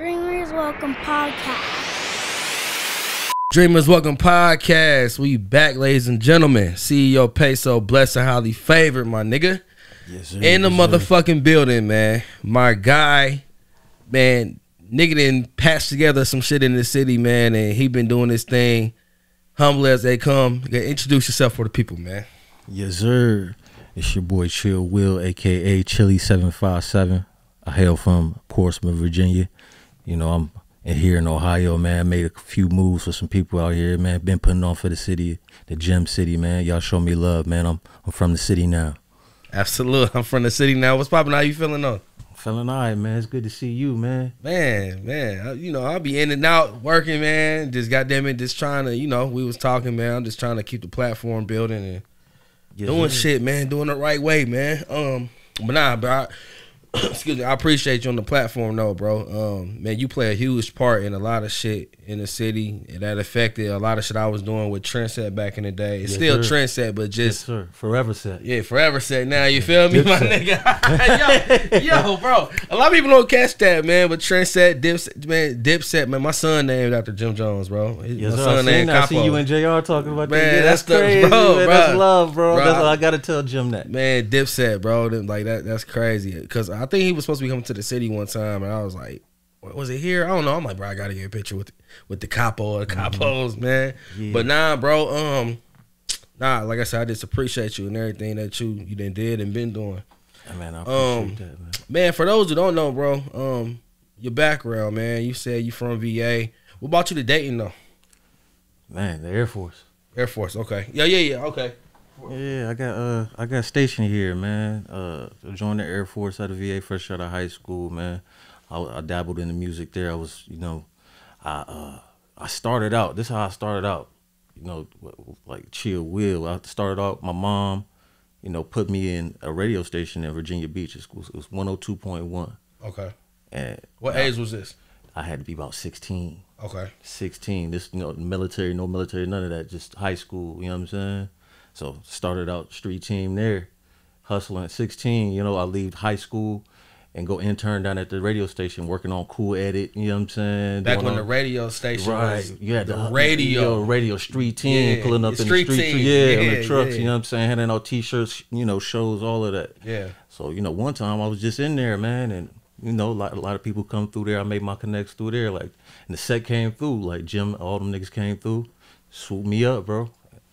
Dreamers Welcome Podcast. Dreamers Welcome Podcast. We back, ladies and gentlemen. CEO Peso, blessed and highly favored, my nigga. Yes, sir. In the yes, sir. motherfucking building, man. My guy, man, nigga didn't patch together some shit in the city, man, and he been doing this thing humble as they come. You Introduce yourself for the people, man. Yes, sir. It's your boy Chill Will, aka Chili Seven Five Seven. I hail from Portsmouth, Virginia. You know, I'm in here in Ohio, man. Made a few moves for some people out here, man. Been putting on for the city, the Gem City, man. Y'all show me love, man. I'm I'm from the city now. Absolutely. I'm from the city now. What's poppin'? How you feeling though? Feeling all right, man. It's good to see you, man. Man, man, I- you know, I'll be in and out working, man. Just goddamn it, just trying to, you know, we was talking, man. I'm just trying to keep the platform building and Yes, doing sir. shit, man, doing the right way, man. Um, but nah, bro. I, excuse me. I appreciate you on the platform, though, bro. Um, man, you play a huge part in a lot of shit in the city, and that affected a lot of shit I was doing with Trendset back in the day. It's Yes, still sir. Trendset, but Yes, just. sir. Forever set. Yeah, forever set now. You feel me, my Dipset. nigga? yo, yo, bro. A lot of people don't catch that, man. But Trendset, Dipset, man, Dipset, man. My son named after Jim Jones, bro. Yes, my sir. Son named. I see you and Jr. talking about Man, that. Yeah, that's that's, the- crazy, bro, man. bro. That's love, bro. Bro, That's I- I gotta tell Jim that. Man, Dipset, bro. Like that. That's crazy. Cause I think he was supposed to be coming to the city one time, and I was like, "What- "Was it here?" I don't know. I'm like, bro, I gotta get a picture with with the capo or the capos, man. Yeah. But nah, bro. Um, nah. Like I said, I just appreciate you and everything that you you done did and been doing. Yeah, man, I Um, appreciate that, man. Man, for those who don't know, bro, um, your background, man. You said you from VA. What about you to Dayton though? Man, the Air Force. Air Force. Okay. Yeah, yeah, yeah. Okay. Yeah, I got uh I got stationed here, man. Uh joined the Air Force out of VA fresh out of high school, man. I, I dabbled in the music there. I was, you know, I uh I started out. This is how I started out. You know, like chill will. I started out my mom, you know, put me in a radio station in Virginia Beach. It was, it was 102.1 Okay. and What age was this? I had to be about 16. Okay. 16. This, you know, military, no military, none of that. Just high school, you know what I'm saying? So started out street team there, hustling at 16. You know, I leave high school and go intern down at the radio station working on Cool Edit, you know what I'm saying? Back Doing when the radio station Right, had the the radio. radio street team Yeah, pulling up in the street, team. yeah, on the trucks. yeah. You know what I'm saying? Handing out T-shirts, you know, shows, all of that. Yeah. So you know, one time I was just in there, man, and you know, a lot, a lot of people come through there. I made my connects through there, like, and the set came through, like Jim, all them niggas came through, swooped me up, bro,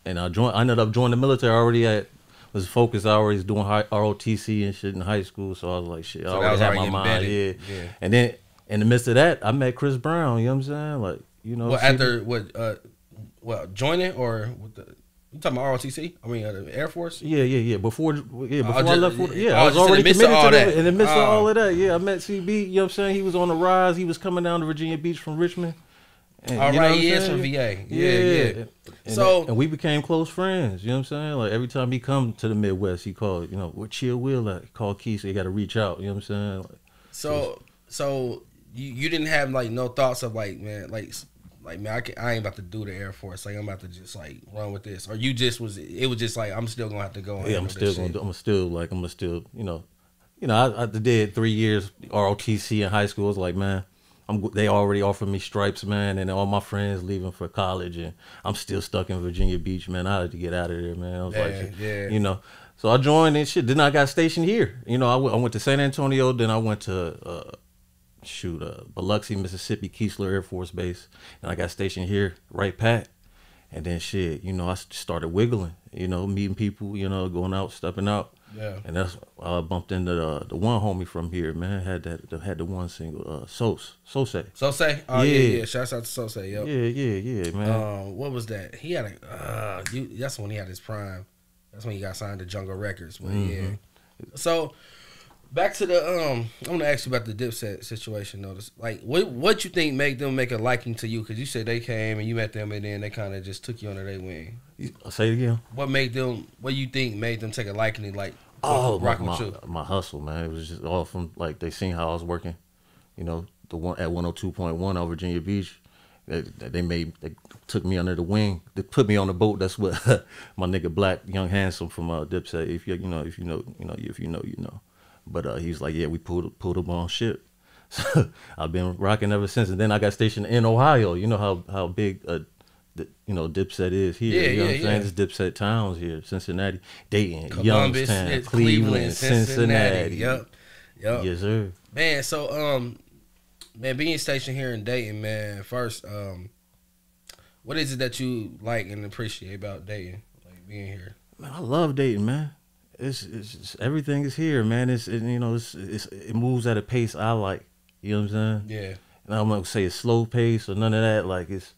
and I joined. I ended up joining the military. Already at was focused. I already was doing high, ROTC and shit in high school, so I was like, shit, I So that already had already my mind, yeah. Yeah. And then in the midst of that, I met Chris Brown. You know what I'm saying? Like, you know, Well, after what? Uh, well, joining or with the? You talking about ROTC? I mean, uh, the Air Force. Yeah, yeah, yeah. Before, yeah, before I just- left, for, yeah. Oh, I was just in the already committed all to that. In the midst Oh. of all of that, yeah, I met CB. You know what I'm saying? He was on the rise. He was coming down to Virginia Beach from Richmond. And, All right, he is saying? from VA. Yeah, yeah. And, So- and we became close friends. You know what I'm saying? Like every time he come to the Midwest, he called. You know, what Chill Will at? He called Keith. So you got to reach out. You know what I'm saying? Like, So, so you, you didn't have like no thoughts of like, man, like, like man, I, can, I ain't about to do the Air Force. Like, I'm about to just like run with this. Or you just was, it was just like, I'm still gonna have to go. yeah, I'm still gonna. Do, I'm still like. I'm gonna still. You know. You know. I, I did three years ROTC in high school. I was like, man. I'm, they already offered me stripes, man, and all my friends leaving for college, and I'm still stuck in Virginia Beach, man. I had to get out of there, man. I was Yeah, like, yeah. you know. So I joined and shit. Then I got stationed here. You know, I went- I went to San Antonio. Then I went to uh, shoot uh, Biloxi, Mississippi, Keesler Air Force Base, and I got stationed here, Wright-Patt. And then shit, you know, I started wiggling. You know, meeting people. You know, going out, stepping out. Yeah. And that's I bumped into the, the one homie from here, man. Had that had the one single, uh, Sos, Sose. So say, oh yeah, yeah. Yeah. Shouts out to So say, Yeah, yeah, yeah, man. Um, what was that? He had a. Uh, you, that's when he had his prime. That's when he got signed to Jungle Records. But Mm-hmm. yeah. So back to the um, I'm gonna ask you about the Dipset situation. Notice, like, what what you think made them make a liking to you? Because you said they came and you met them, and then they kind of just took you under their wing. I'll say it again. What made them? What you think made them take a liking to like? Oh, my, rocking my, you? my hustle, man. It was just all from like they seen how I was working. You know, the one at 102.1 on Virginia Beach. They, they made they took me under the wing. They put me on the boat. That's what my nigga Black Young Handsome from uh, Dipset. If you you know if you know you know if you know you know. But uh, he's like, yeah, we pulled pulled him on ship. So I've been rocking ever since. And then I got stationed in Ohio. You know how how big uh, you know Dipset is here. Yeah, you know yeah, what I'm saying? yeah. Dipset towns here: Cincinnati, Dayton, Columbus, Youngstown, it's Cleveland, Cincinnati. Yep. Yep. Yes, sir. Man, so um man, being stationed here in Dayton, man, first, um what is it that you like and appreciate about Dayton? Like being here. Man, I love Dayton, man. It's, it's, it's everything is here, man. It's it, you know it's, it's it moves at a pace I like. You know what I'm saying? Yeah. And I'm not gonna say it's slow pace or none of that. Like it's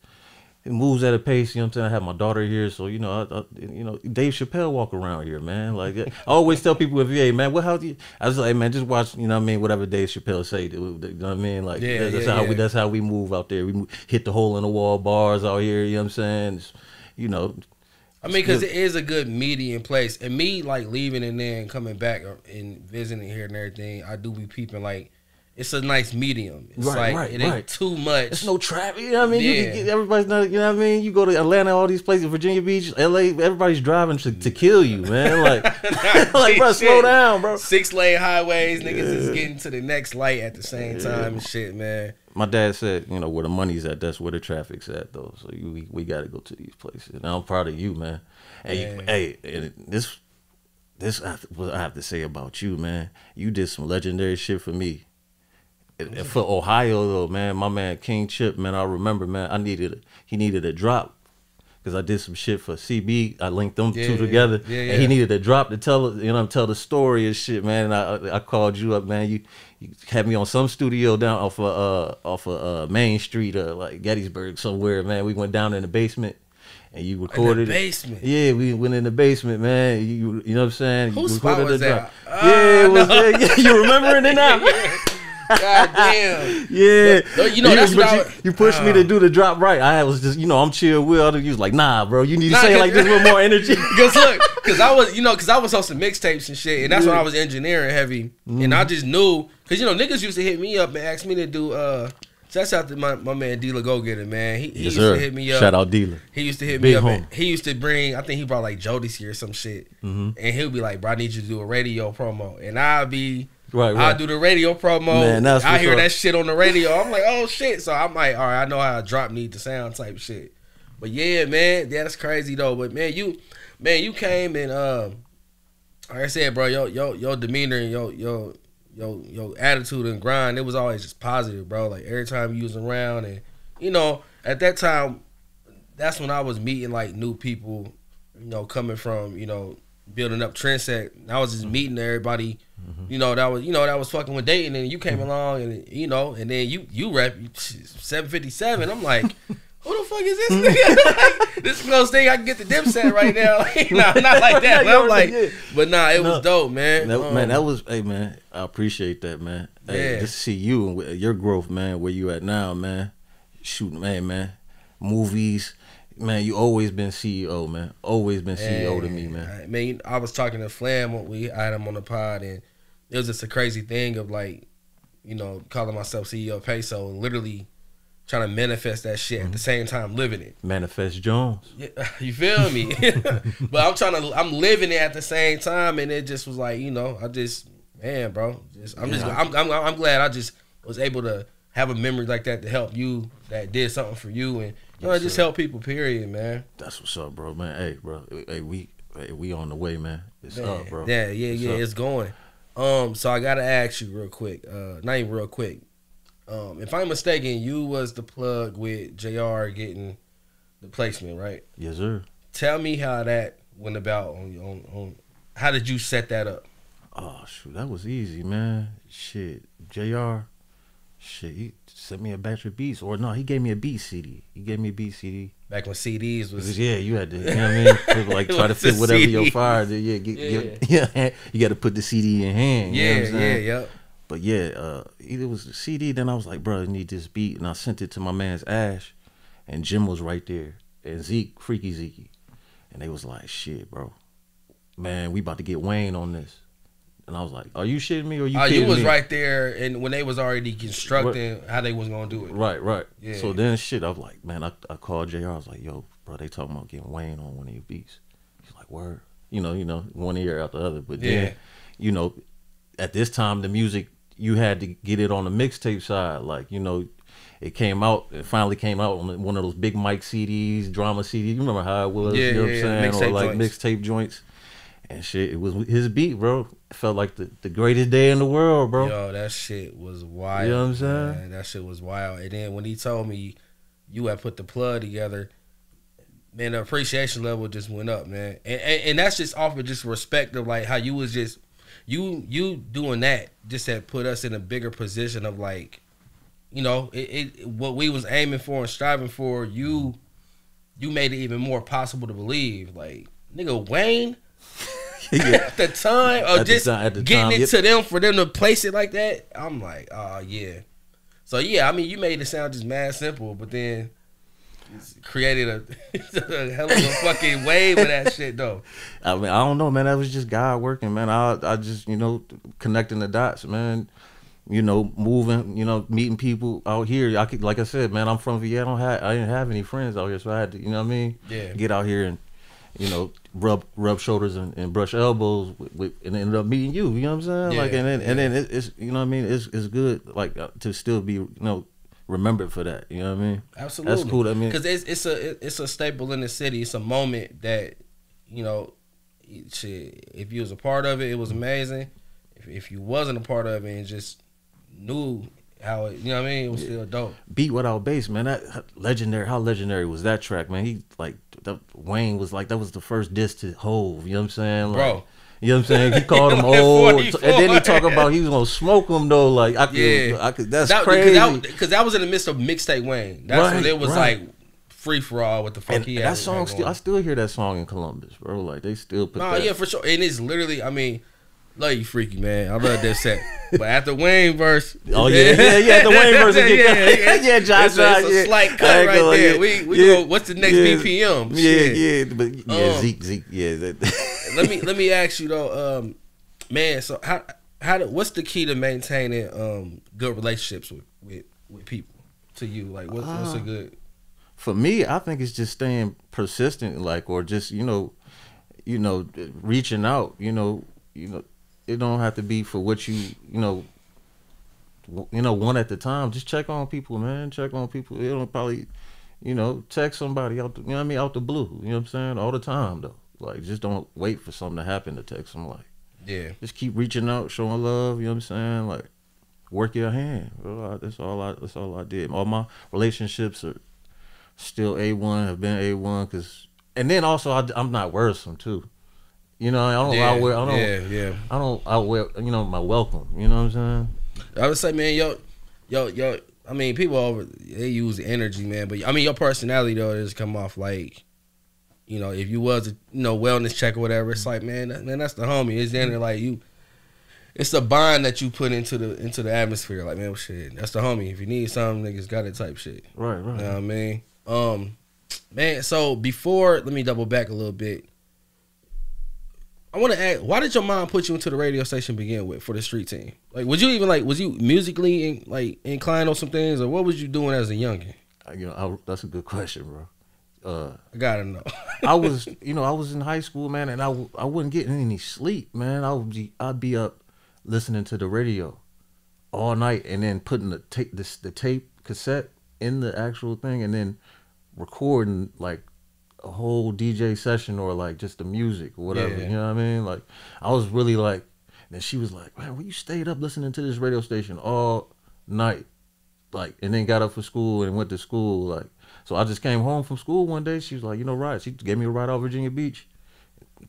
it moves at a pace. You know what I'm saying? I have my daughter here, so you know, I, I, you know, Dave Chappelle walk around here, man. Like I always tell people, if you hey man, what how do you? I was like, hey, man, just watch. You know what I mean? Whatever Dave Chappelle say, you know what I mean? Like Yeah, that's yeah, how yeah. we that's how we move out there. We hit the hole in the wall bars out here. You know what I'm saying? It's, you know, I mean, because it is a good median place, and me like leaving and then coming back and visiting here and everything, I do be peeping like it's a nice medium. It's Right, like right, it ain't right. too much. It's no traffic. You know what I mean? You Yeah. can get, everybody's not. You know what I mean? You go to Atlanta, all these places, Virginia Beach, L.A. Everybody's driving to, to kill you, man. Like, like, bro, slow down, bro. Six lane highways, niggas is getting to the next light at the same time and shit, man. My dad said, you know, where the money's at, that's where the traffic's at, though. So you, we, we got to go to these places. And I'm proud of you, man. Hey, Yeah. hey, and this, this I- what I have to say about you, man. You did some legendary shit for me. And- For Ohio, though, man, my man King Chip, man, I remember, man, I needed, he needed a drop. Cause I did some shit for CB. I linked them Yeah, two yeah, together, yeah, and he needed a drop to tell, you know, tell the story and shit, man. And I, I called you up, man. You, you had me on some studio down off of uh off of uh Main Street, uh like Gettysburg somewhere, man. We went down in the basement, and you recorded it. basement? Yeah, we went in the basement, man. You, you know what I'm saying? Whose You spot was the that? drop. yeah, it was Ah, there. Yeah, you remembering it now? God damn. Yeah, But, you know, that's what you, was- you pushed me Ah. to do the drop right. I was just, you know, I'm chill. Will you was like, nah, bro, you need to Nah, say like this with more energy. Cause look, cause I was, you know, cause I was on some mixtapes and shit, and that's when I was engineering heavy, and Mm-hmm. I just knew, cause you know, niggas used to hit me up and ask me to do. uh That's out to my, my man Dealer Go Getter, man. He, he used to hit me up. Shout out dealer. He used to hit Big me up. He used to bring. I think he brought like Jodeci or some shit, Mm-hmm. and he'll be like, "Bro, I need you to do a radio promo," and I'll be. Right, I'll do the radio promo. Man, that's I hear up. that shit on the radio. I'm like, oh shit. So I'm like, all right, I know how a drop need to sound type shit. But yeah, man, yeah, that's crazy though. But man, you, man, you came and um, like I said, bro, your your your demeanor and your your your your attitude and grind, it was always just positive, bro. Like every time you was around, and you know, at that time, that's when I was meeting like new people, you know, coming from you know building up Trendset. And I was just mm-hmm. meeting everybody, mm-hmm. you know, that was you know that was fucking with Dayton, and you came mm-hmm. along, and you know, and then you you rep seven fifty seven. I'm like. Who the fuck is this nigga? like, this is the closest thing I can get the dip set right now. nah, not like that. But I'm like, but nah, it No. was dope, man. That, Um, man, that was hey man, I appreciate that man. Hey, Yeah. just to see you and your growth, man. Where you at now, man? Shooting, man, man. Movies, man. You always been CEO, man. Always been CEO to me, man. I mean, I was talking to Flam when we I had him on the pod, and it was just a crazy thing of like, you know, calling myself CEO of Peso and literally trying to manifest that shit Mm-hmm. at the same time living it. Manifest Jones. Yeah, You feel me? but I'm trying to, I'm living it at the same time, and it just was like, you know, I just, man, bro, just, I'm just, I'm, I'm, I'm glad I just was able to have a memory like that to help you that did something for you, and know, Yes, just help people. Period, man. That's what's up, bro, man. Hey, bro. Hey, we, hey, we on the way, man. It's Man, up, bro. Yeah, yeah, It's yeah. up. It's going. Um, so I gotta ask you real quick. Uh, not even real quick. Um, if I'm mistaken, you was the plug with Jr. getting the placement, right? Yes, sir. Tell me how that went about on on, on how did you set that up? Oh shoot, that was easy, man. Shit, Jr. Shit, he sent me a batch of beats, or no, he gave me a beat CD. He gave me a beat CD. Back when CDs was yeah, you had to, you know what I mean? Like try to fit whatever your CD? fire. Yeah, get, yeah. yeah, you got to put the CD in hand. You yeah, know what I'm yeah, yeah. But yeah, uh, it was the CD. Then I was like, bro, I need this beat, and I sent it to my man's Ash, and Jim was right there, and Zeke, Freaky Zeke, and they was like, shit, bro, man, we about to get Wayne on this. And I was like, "Are you shitting me or you?" Oh, you was me? right there, and when they was already constructing how they was gonna do it. Right, right. Yeah. So then shit, I was like, man, I, I called JR. I was like, yo, bro, they talking about getting Wayne on one of your beats. He's like, word. You know, you know, one ear out the other. But Yeah. then, you know, at this time the music, you had to get it on the mixtape side. Like you know, it came out. It finally came out on one of those Big Mike CDs, drama CDs. You remember how it was? Yeah, you know yeah, what I'm saying? Or like mixtape joints and shit. It was his beat, bro. It felt like the, the greatest day in the world, bro. Yo, that shit was wild. You know what I'm saying? man. That shit was wild. And then when he told me you had put the plug together, man, the appreciation level just went up, man. And, and and that's just off of just respect of like how you was just you you doing that just had put us in a bigger position of like, you know, it, it what we was aiming for and striving for. You you made it even more possible to believe. Like nigga Wayne. at the time or At the just time- at the getting time, it yep. to them for them to place it like that. I'm like, oh yeah. So yeah, I mean, you made it sound just mad simple, but then created a, a hell of a fucking wave of that shit though. I mean, I don't know, man. That was just God working, man. I I just you know connecting the dots, man. You know, moving, you know, meeting people out here. I could, like I said, man, I'm from VA. I don't have, I didn't have any friends out here, so I had to, you know what I mean? Yeah. Get out here and, you know, rub rub shoulders and, and brush elbows with, with, and ended up meeting you. You know what I'm saying? like, and then and then it, it's, you know what I mean? It's it's good, like uh, to still be, you know, remembered for that. You know what I mean? Absolutely, That's cool. I mean, because it's it's a it's a staple in the city. It's a moment that you know, shit. If you was a part of it, it was amazing. If if you wasn't a part of it and just knew how it, you know what I mean, it was still dope. beat without bass, man. That legendary. How legendary was that track, man? He like that, Wayne was like that was the first diss to Hove. You know what I'm saying, like, Bro. You know what I'm saying? He called him old, 44. and then he talk about he was gonna smoke him though. Like I could, Yeah. I could. That's that, crazy. Because that, 'cause that was in the midst of mixtape Wayne. That's when it was right. like free for all. What the fuck and he that had song had still, I still hear that song in Columbus, bro. Like they still put Nah, that. yeah, for sure. And it's literally, I mean, love you, freaky man. I love that set. but after Wayne verse, Oh yeah, yeah, yeah. The Wayne verse, yeah, yeah, yeah, yeah, Josh, It's a, it's a yeah. slight cut right there. yeah, We we yeah, go. What's the next yeah. BPM? Yeah, Shit. yeah, but yeah, Um, Zeke, Zeke, yeah. That, let me let me ask you though, um, man. So how how do, what's the key to maintaining um good relationships with with, with people? To you, like what, what's a Uh, good? for me, I think it's just staying persistent, like, or just you know, you know, reaching out. You know, you know, it don't have to be for what you, you know, you know, one at a time. Just check on people, man. Check on people. It don't probably, you know, text somebody out. The, you know what I mean? Out the blue. You know what I'm saying? All the time though. Like, just don't wait for something to happen to text them. Like, Yeah, just keep reaching out, showing love. You know what I'm saying? Like, work your hand. That's all I. That's all I did. All my relationships are still a one. Have been a one. Cause and then also I, am not worrisome too. You know I don't yeah, outwear. I don't. yeah, yeah. I don't outwear. You know my welcome. You know what I'm saying? I would say, man, yo, yo, yo. I mean, people over they use the energy, man. But I mean, your personality though does come off like, you know, if you was a you know wellness check or whatever, it's like, man, that, man, that's the homie. It's in there like you. It's the bond that you put into the into the atmosphere. Like, man, shit, that's the homie. If you need something, niggas got it type shit. Right. Right. You know what I mean? Um, man. So before, let me double back a little bit. I want to ask, why did your mom put you into the radio station to begin with for the street team? Like, would you even like, was you musically in, like inclined on some things, or what was you doing as a youngin? You know I, that's a good question, bro. Uh, I gotta know. I was, you know, I was in high school, man, and I, I wasn't getting any sleep, man. I would be, I'd be up listening to the radio all night, and then putting the tape, this the tape cassette in the actual thing, and then recording like a whole DJ session or like just the music or whatever. Yeah. You know what I mean? Like I was really like, and she was like, man, well, you stayed up listening to this radio station all night, like, and then got up for school and went to school, like. So I just came home from school one day. She was like, you know, right. She gave me a ride out Virginia Beach.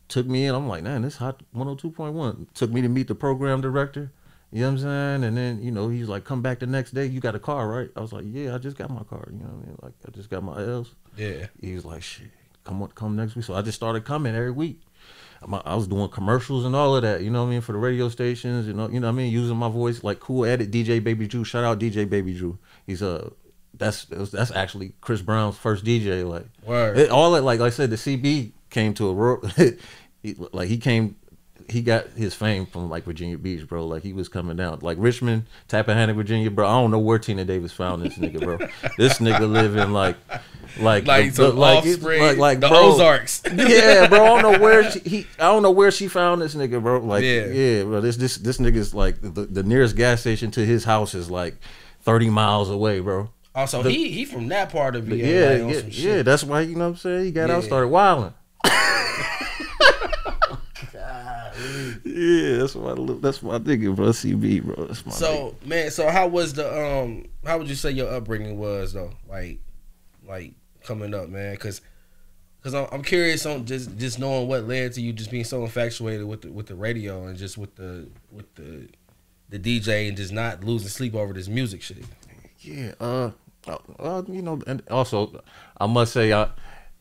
Took me in. I'm like, man, this hot 102.1. Took me to meet the program director. You know what I'm saying? And then, you know, he's like, come back the next day. You got a car, right? I was like, yeah, I just got my car. You know what I mean? Like, I just got my L's. yeah, He was like, shit, come on, come next week. So I just started coming every week. I was doing commercials and all of that, you know what I mean, for the radio stations, you know, you know what I mean, using my voice like cool edit DJ Baby Drew. Shout out DJ Baby Drew. He's a that's that's actually Chris Brown's first DJ. Like it, all that, like, like I said, the CB came to a ro- he, like he came. He got his fame from like Virginia Beach, bro. Like he was coming down, like Richmond, Tappahannock, Virginia, bro. I don't know where Tina Davis found this nigga, bro. this nigga living like like like the- the- like, like, like the bro, Ozarks. yeah, bro. I don't know where she, he. I don't know where she found this nigga, bro. Like, Yeah. yeah, bro. This this this nigga's like the, the nearest gas station to his house is like thirty miles away, bro. Also, he he from that part of VA. Yeah, yeah, yeah. That's why you know what I'm saying. He got out, started wilding. yeah, that's look- That's my nigga, bro. CB, bro. That's my. So man, so how was the um? How would you say your upbringing was though? Like, like coming up, man, because. Cause I'm, I'm curious on just just knowing what led to you just being so infatuated with the with the radio and just with the with the the DJ and just not losing sleep over this music shit. Yeah, uh, uh, you know, and also, I must say, I,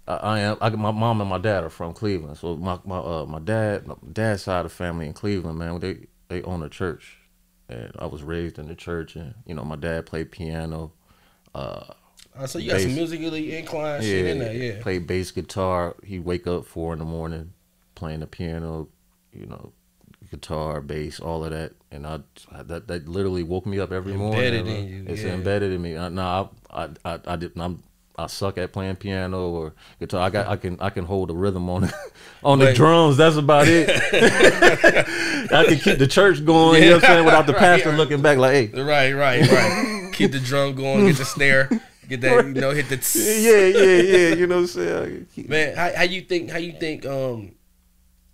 I, I am. I, my mom and my dad are from Cleveland, so my my uh, my dad, my dad's side of the family in Cleveland, man, they they own a church, and I was raised in the church, and you know, my dad played piano, uh, Uh, so you got some musically inclined shit in there, yeah. played bass guitar. He wake up four in the morning, playing the piano, you know, guitar, bass, all of that, and I that that literally woke me up every morning. Embedded in you, It's yeah. embedded in me. I, no, I I I, I didn't. I'm, I suck at playing piano or guitar. I got I can I can hold a rhythm on the, on the drums. That's about it. I can keep the church going. You know what I'm saying? Without the Right, pastor right. looking back like, hey, Right, right, right. Keep the drum going, get the snare, get that, you know, hit the. tss. yeah, yeah, yeah. You know what I'm saying? Man, how, how you think? How you think? Um,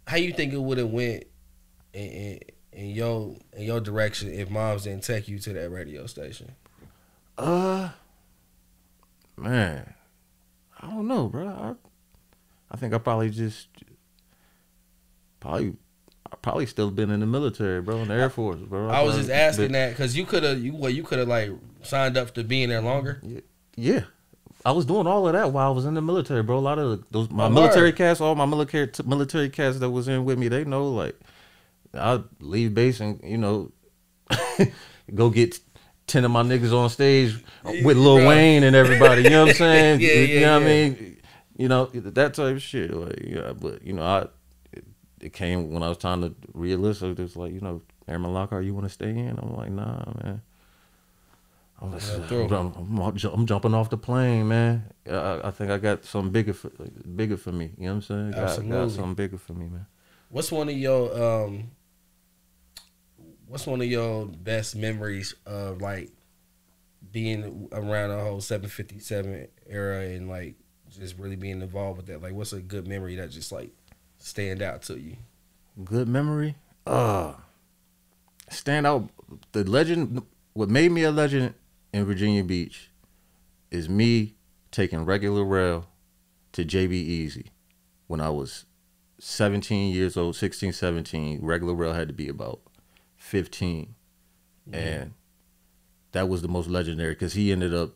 how you think it would have went in, in in your in your direction if moms didn't take you to that radio station? Uh, man, I don't know, bro. I, I think I probably just probably I probably still been in the military, bro, in the Air Force, bro. I was probably just asking been- that because you could have you well you could have like signed up to being there longer. Yeah. I was doing all of that while I was in the military, bro. A lot of those my Oh, military word. cats, all my military military cats that was in with me, they know like I leave base and you know go get ten of my niggas on stage with Lil Bro. Wayne and everybody. You know what I'm saying? Yeah, you yeah, know what yeah. I mean? You know that type of shit. Like, yeah, but you know I it, it came when I was trying to realistic. It was like you know Airman Lockhart, you want to stay in? I'm like, nah, man. I'm, just. I'm, I'm, I'm jumping off the plane, man. I, I think I got something bigger for bigger for me. You know what I'm saying? Got, got something bigger for me, man. What's one of your um? What's one of your best memories of like being around the whole 757 era and like just really being involved with that? Like, what's a good memory that just like stand out to you? Good memory. Uh stand out. The legend. What made me a legend in Virginia Beach is me taking regular rail to JB Easy when I was 17 years old, 16, 17. Regular rail had to be about 15, and that was the most legendary because he ended up.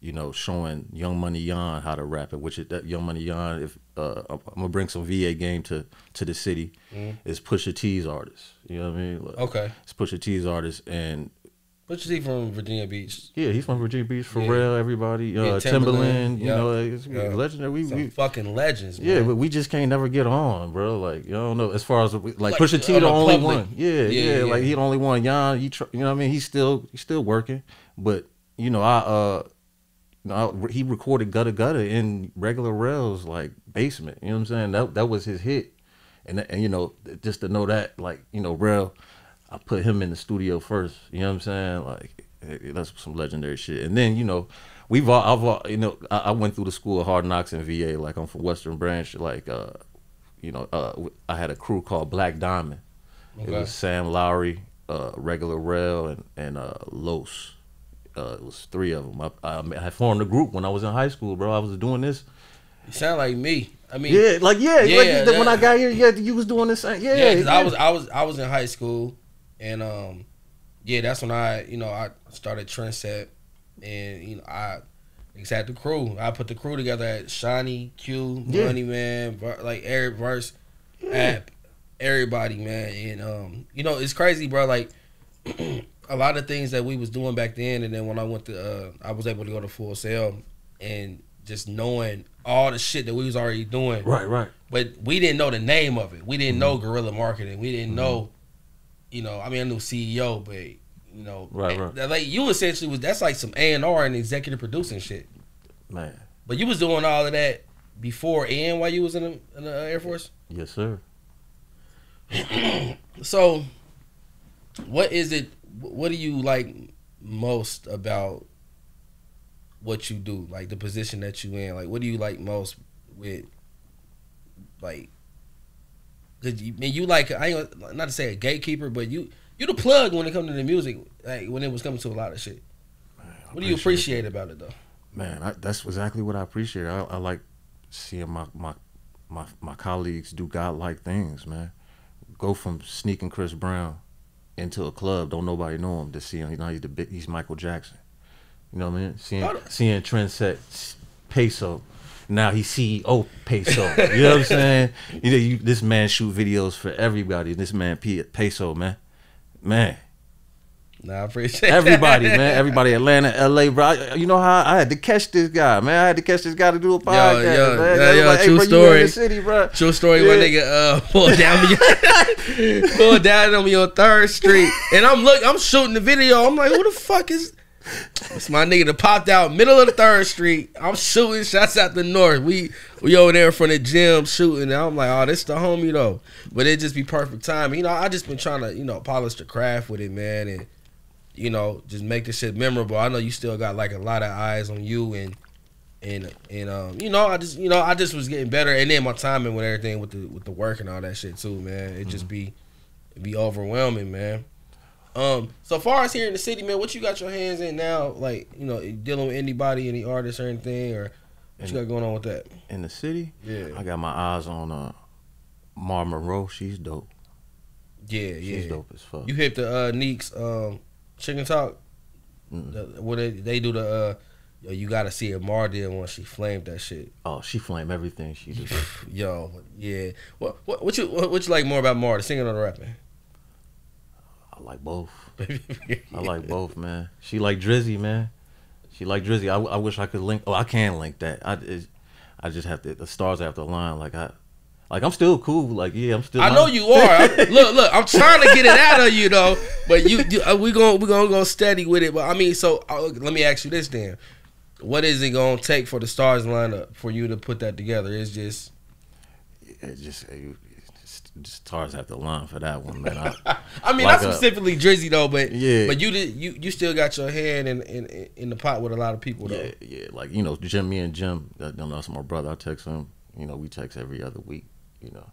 You know, showing Young Money Yon how to rap it, which is that Young Money Yon. If uh, I'm, I'm gonna bring some VA game to to the city, is Pusha T's artist. You know what I mean? Like, Okay, It's Pusha T's artist, and what you see from Virginia Beach? yeah, he's from Virginia Beach. Yeah. Pharrell, everybody, uh, Yeah, Timbaland, Timberland. You yeah. know, it's Yeah. legendary. We, Some we fucking legends. yeah, but we just can't never get on, bro. Like you don't know as far as like, Like, Pusha T the the only public. one. Yeah, Yeah, yeah, yeah, like yeah. he the only one. Yon, you tr- you know what I mean? He's still he's still working, but you know I uh. You know, I- he recorded Gutta Gutta in regular rails like basement. You know what I'm saying? That that was his hit, and and you know just to know that like you know rail, I put him in the studio first. You know what I'm saying? Like eh, that's some legendary shit. And then you know we've all I've all, you know I, I went through the school of hard knocks in VA. Like I'm from Western Branch. Like uh, you know uh, I had a crew called Black Diamond. It was Sam Lowry, uh, regular rail, and and uh, Los. Uh, it was three of them. I, I, I formed a group when I was in high school, bro. I was doing this. You sound like me. I mean, Yeah, like yeah, Yeah, like when I got here, yeah, you was doing the same. Yeah, Yeah, 'cause yeah. I was I was I was in high school, and um, yeah, that's when I you know I started Trendset, and you know I exact the crew. I put the crew together at Shiny Q, Yeah. Money Man, like Eric Verse, app, everybody man, and um, you know it's crazy, bro. Like a lot of things that we was doing back then, and then when I went to uh, I was able to go to Full Sail, and just knowing all the shit that we was already doing, right, right. but we didn't know the name of it. We didn't know Mm-hmm. guerrilla marketing. We didn't know, you know. I mean, I knew CEO, but you know, Right, eh, right. Like you essentially was that's like some A and R and executive producing shit. Man, But you was doing all of that before and while you was in the, in the uh, Air Force. Yes, sir. So, what is it? What do you like most about what you do? Like the position that you in. Like, what do you like most with? Like, cause you, man, you like I ain't not to say a gatekeeper, but you you the plug when it comes to the music. Like when it was coming to a lot of shit. What do you appreciate about it though? Man, I, that's exactly what I appreciate. I, I like seeing my, my my my colleagues do godlike things, man. Go from sneaking Chris Brown into a club, don't nobody know him, to see him. You know, he's the he's Michael Jackson. You know what I mean? Seeing seeing Trendset Peso. Now he's CEO Peso. You know what I'm saying? You know, you, this man shoot videos for everybody. This man P, Peso, man, man. Nah, I appreciate Everybody, that. man. Everybody, Atlanta, LA, bro. You know how I had to catch this guy, man. I had to catch this guy to do a podcast, yo, man. yeah, yo, was true bro, story. city, bro. True story, my Yeah. nigga uh pulled down me pulled down on me on Third Street. And I'm look I'm shooting the video. I'm like, who the fuck is it's my nigga that popped out middle of the third street. I'm shooting shots out the north. We we over there in front of the gym shooting. And I'm like, oh, this the homie though. But it just be perfect time. You know, I just been trying to, you know, polish the craft with it, man, and you know, just make this shit memorable. I know you still got like a lot of eyes on you and and and um, you know, I just you know, I just was getting better, and then my timing with everything with the with the work and all that shit too, man. It just be it be overwhelming, man. Um, so far as here in the city, man, what you got your hands in now? Like, you know, dealing with anybody, any artists or anything, or what you got going on with that? In the city, Yeah, I got my eyes on uh, Mar Monroe. She's dope. yeah, She's yeah. She's dope as fuck. You hit the uh, Neeks um, chicken talk. Mm. The, what they, they do the uh, yo, you gotta see a Mar did when she flamed that shit. oh, she flamed everything she does. Yo, yeah. What what what you what, what you like more about Mar, the singing or the rapping? I like both. I like both, man. She like Drizzy, man. She like Drizzy. I, I wish I could link. Oh, I can link that. I it, I just have to. The stars have to align. Like I, like I'm still cool. Like yeah, I'm still. I know you are. I'm- look, look. I'm trying to get it out of you though, but you, you uh, we going we gonna go steady with it. But I mean, so uh, let me ask you this then: What is it gonna take for the stars lineup for you to put that together? It's just It just, it just, just stars have to line for that one, man. I, I mean, not specifically Drizzy though, but Yeah. but you did you you still got your hand in in in the pot with a lot of people though. yeah, yeah. Like you know, Jim, me and Jim. That, that's my brother. I text him. You know, we text every other week. You know.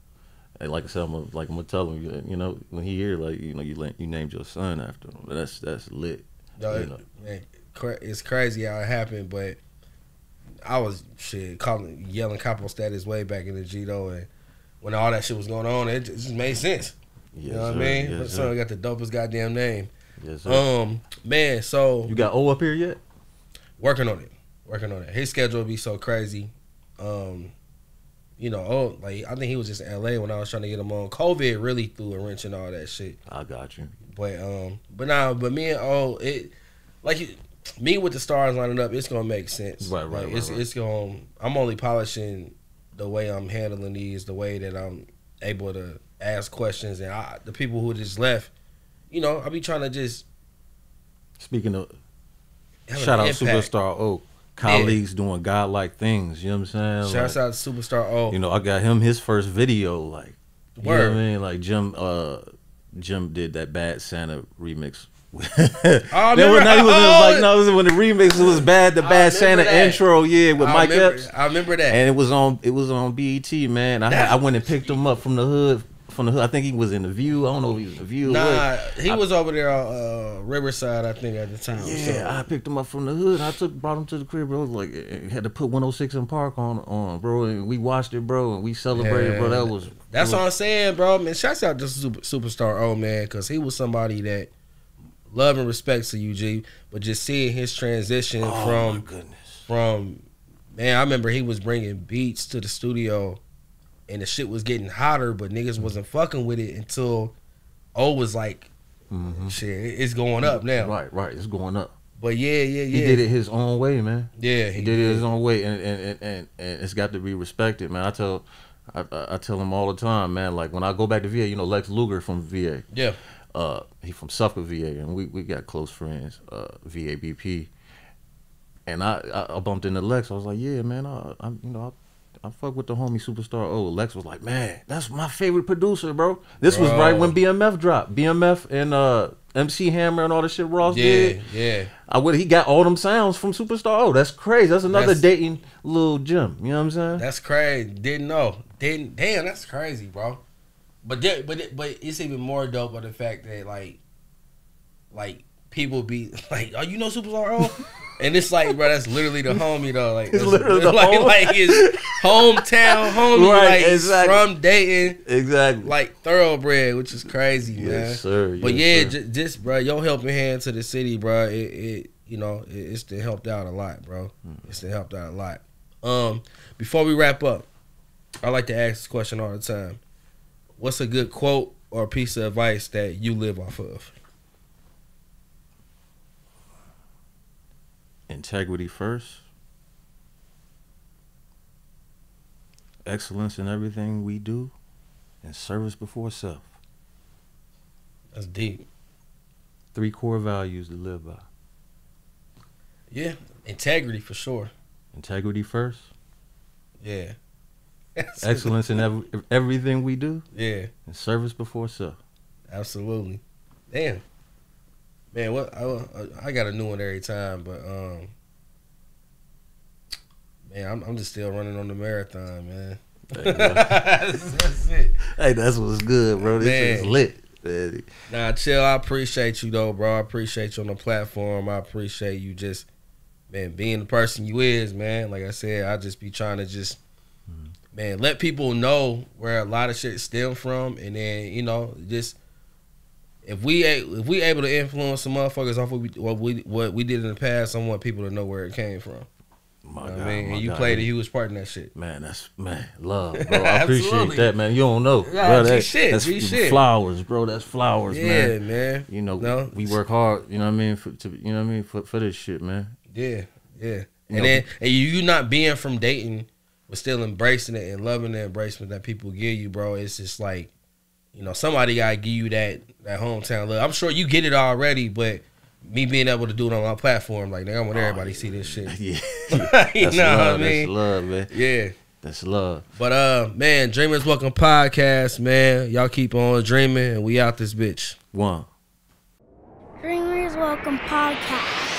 And like I said, I'm gonna, like I'm gonna tell him, you- you know, when he hear like, you know, you you named your son after him, but that's that's lit. No, You know. man, it's crazy how it happened, but I was shit calling, yelling capo status way back in the G though, and when all that shit was going on, it just, made sense. Yes, you know what sir. I mean? Yes, but sir. son got the dopest goddamn name. Yes, sir. Um, man, so you got O up here yet? working on it, working on it. His schedule be so crazy. Um, you know, oh, like I think he was just in LA when I was trying to get him on. COVID really threw a wrench in all that shit. I got you. But um, but now, but me and oh, it like me with the stars lining up, it's gonna make sense. Right, right, Like, right, It's right. it's gonna. I'm only polishing the way I'm handling these, the way that I'm able to ask questions, and I, the people who just left, you know, I be trying to just Speaking of, shout out impact. Superstar O, colleagues doing godlike things. You know what I'm saying? Shouts Like, out to Superstar O. You know, I got him his first video. Like, you know what I mean? Like Jim, uh, Jim did that Bad Santa remix. I remember- he was, oh, was like no, it was when the remix was bad. The Bad Santa that. intro, yeah, with I Mike remember, Epps. I remember that. and it was on it was on BET, man. I had, I went and picked him up from the hood from the hood. I think he was in the View. I don't know if he was in the View. nah, he I- was over there on uh, Riverside, I think, at the time. Yeah, so. I picked him up from the hood. I took brought him to the crib, bro. Like had to put 106 & Park on on, bro, and we watched it, bro, and we celebrated, bro. That was That's it what I'm saying, bro. Man, shouts out to Super, Superstar O, man, because he was somebody that love and respect to UG, but just seeing his transition Oh my from goodness. from man, I remember he was bringing beats to the studio, and the shit was getting hotter, but niggas wasn't fucking with it until O was like, Mhm. shit, it's going up now. Right, right. It's going up. But yeah, yeah, yeah, He did it his own way, man. Yeah, He did it his own way, and and, and, and, and it's got to be respected, man. I tell, I I tell him all the time, man. Like when I go back to VA, you know, Lex Luger from VA. Yeah, Uh, he from Suffolk VA, and we, we got close friends. Uh, VA BP. and I, I I bumped into Lex. I was like, yeah, man, I, I you know. I, I fuck with the homie Superstar Oh, Lex was like, man, that's my favorite producer, bro. This was right when BMF dropped. BMF and uh, MC Hammer and all the shit Ross Yeah, did. yeah. Yeah. I would he got all them sounds from Superstar. Oh, that's crazy. That's another That's- dating little gem. You know what I'm saying? That's crazy. Didn't know. Didn't. Damn, that's crazy, bro. But there, but it, but it's even more dope of the fact that like, like people be like, oh, you know Superstar O, and it's like, bro, that's literally the homie though. Like, that's literally the like, homie. like his hometown homie, Right, like exactly. from Dayton, exactly. like thoroughbred, which is crazy, man. sir. But yes, yeah, sir. j- just bro, your helping hand to the city, bro. It, it you know, it, it's been helped out a lot, bro. Hmm. It's been helped out a lot. Um, before we wrap up, I like to ask this question all the time. What's a good quote or piece of advice that you live off of? integrity first. Excellence in everything we do, and service before self. That's deep. Three core values to live by. Yeah, integrity for sure. Integrity first. Yeah. Excellence in every, everything we do, Yeah, and service before self. absolutely. Damn. Man, what I, I got a new one every time, but um, man, I'm, I'm just still running on the marathon, man. Hey, that's, that's it. Hey, that's what's good, bro. This Man. is lit. man. Nah, chill. I appreciate you though, bro. I appreciate you on the platform. I appreciate you just, man, being the person you is, man. Like I said, I just be trying to just, man, let people know where a lot of shit stem from, and then you know, just if we if we able to influence some motherfuckers off what we what we what we did in the past, I want people to know where it came from. My You know God, I mean, you God. played a huge part in that shit. Man, that's man, love, bro. I appreciate that, man. You don't know, Nah, bro. G That, shit, that's G shit. flowers, bro. That's flowers, man. Yeah, man. man. You know, No. we work hard. You know what I mean? For, to, you know what I mean for, for this shit, man. Yeah, yeah. You And know- then and you not being from Dayton, but still embracing it and loving the embracement that people give you, bro. It's just like, you know, somebody gotta give you that that hometown love. I'm sure you get it already, but me being able to do it on my platform, like, nigga, I want everybody to see this shit. Yeah, you that's know love. what I mean? That's love, man. Yeah. That's love. But uh, man, Dreamers Welcome podcast, man. Y'all keep on dreaming, and we out this bitch. One. Dreamers Welcome Podcast.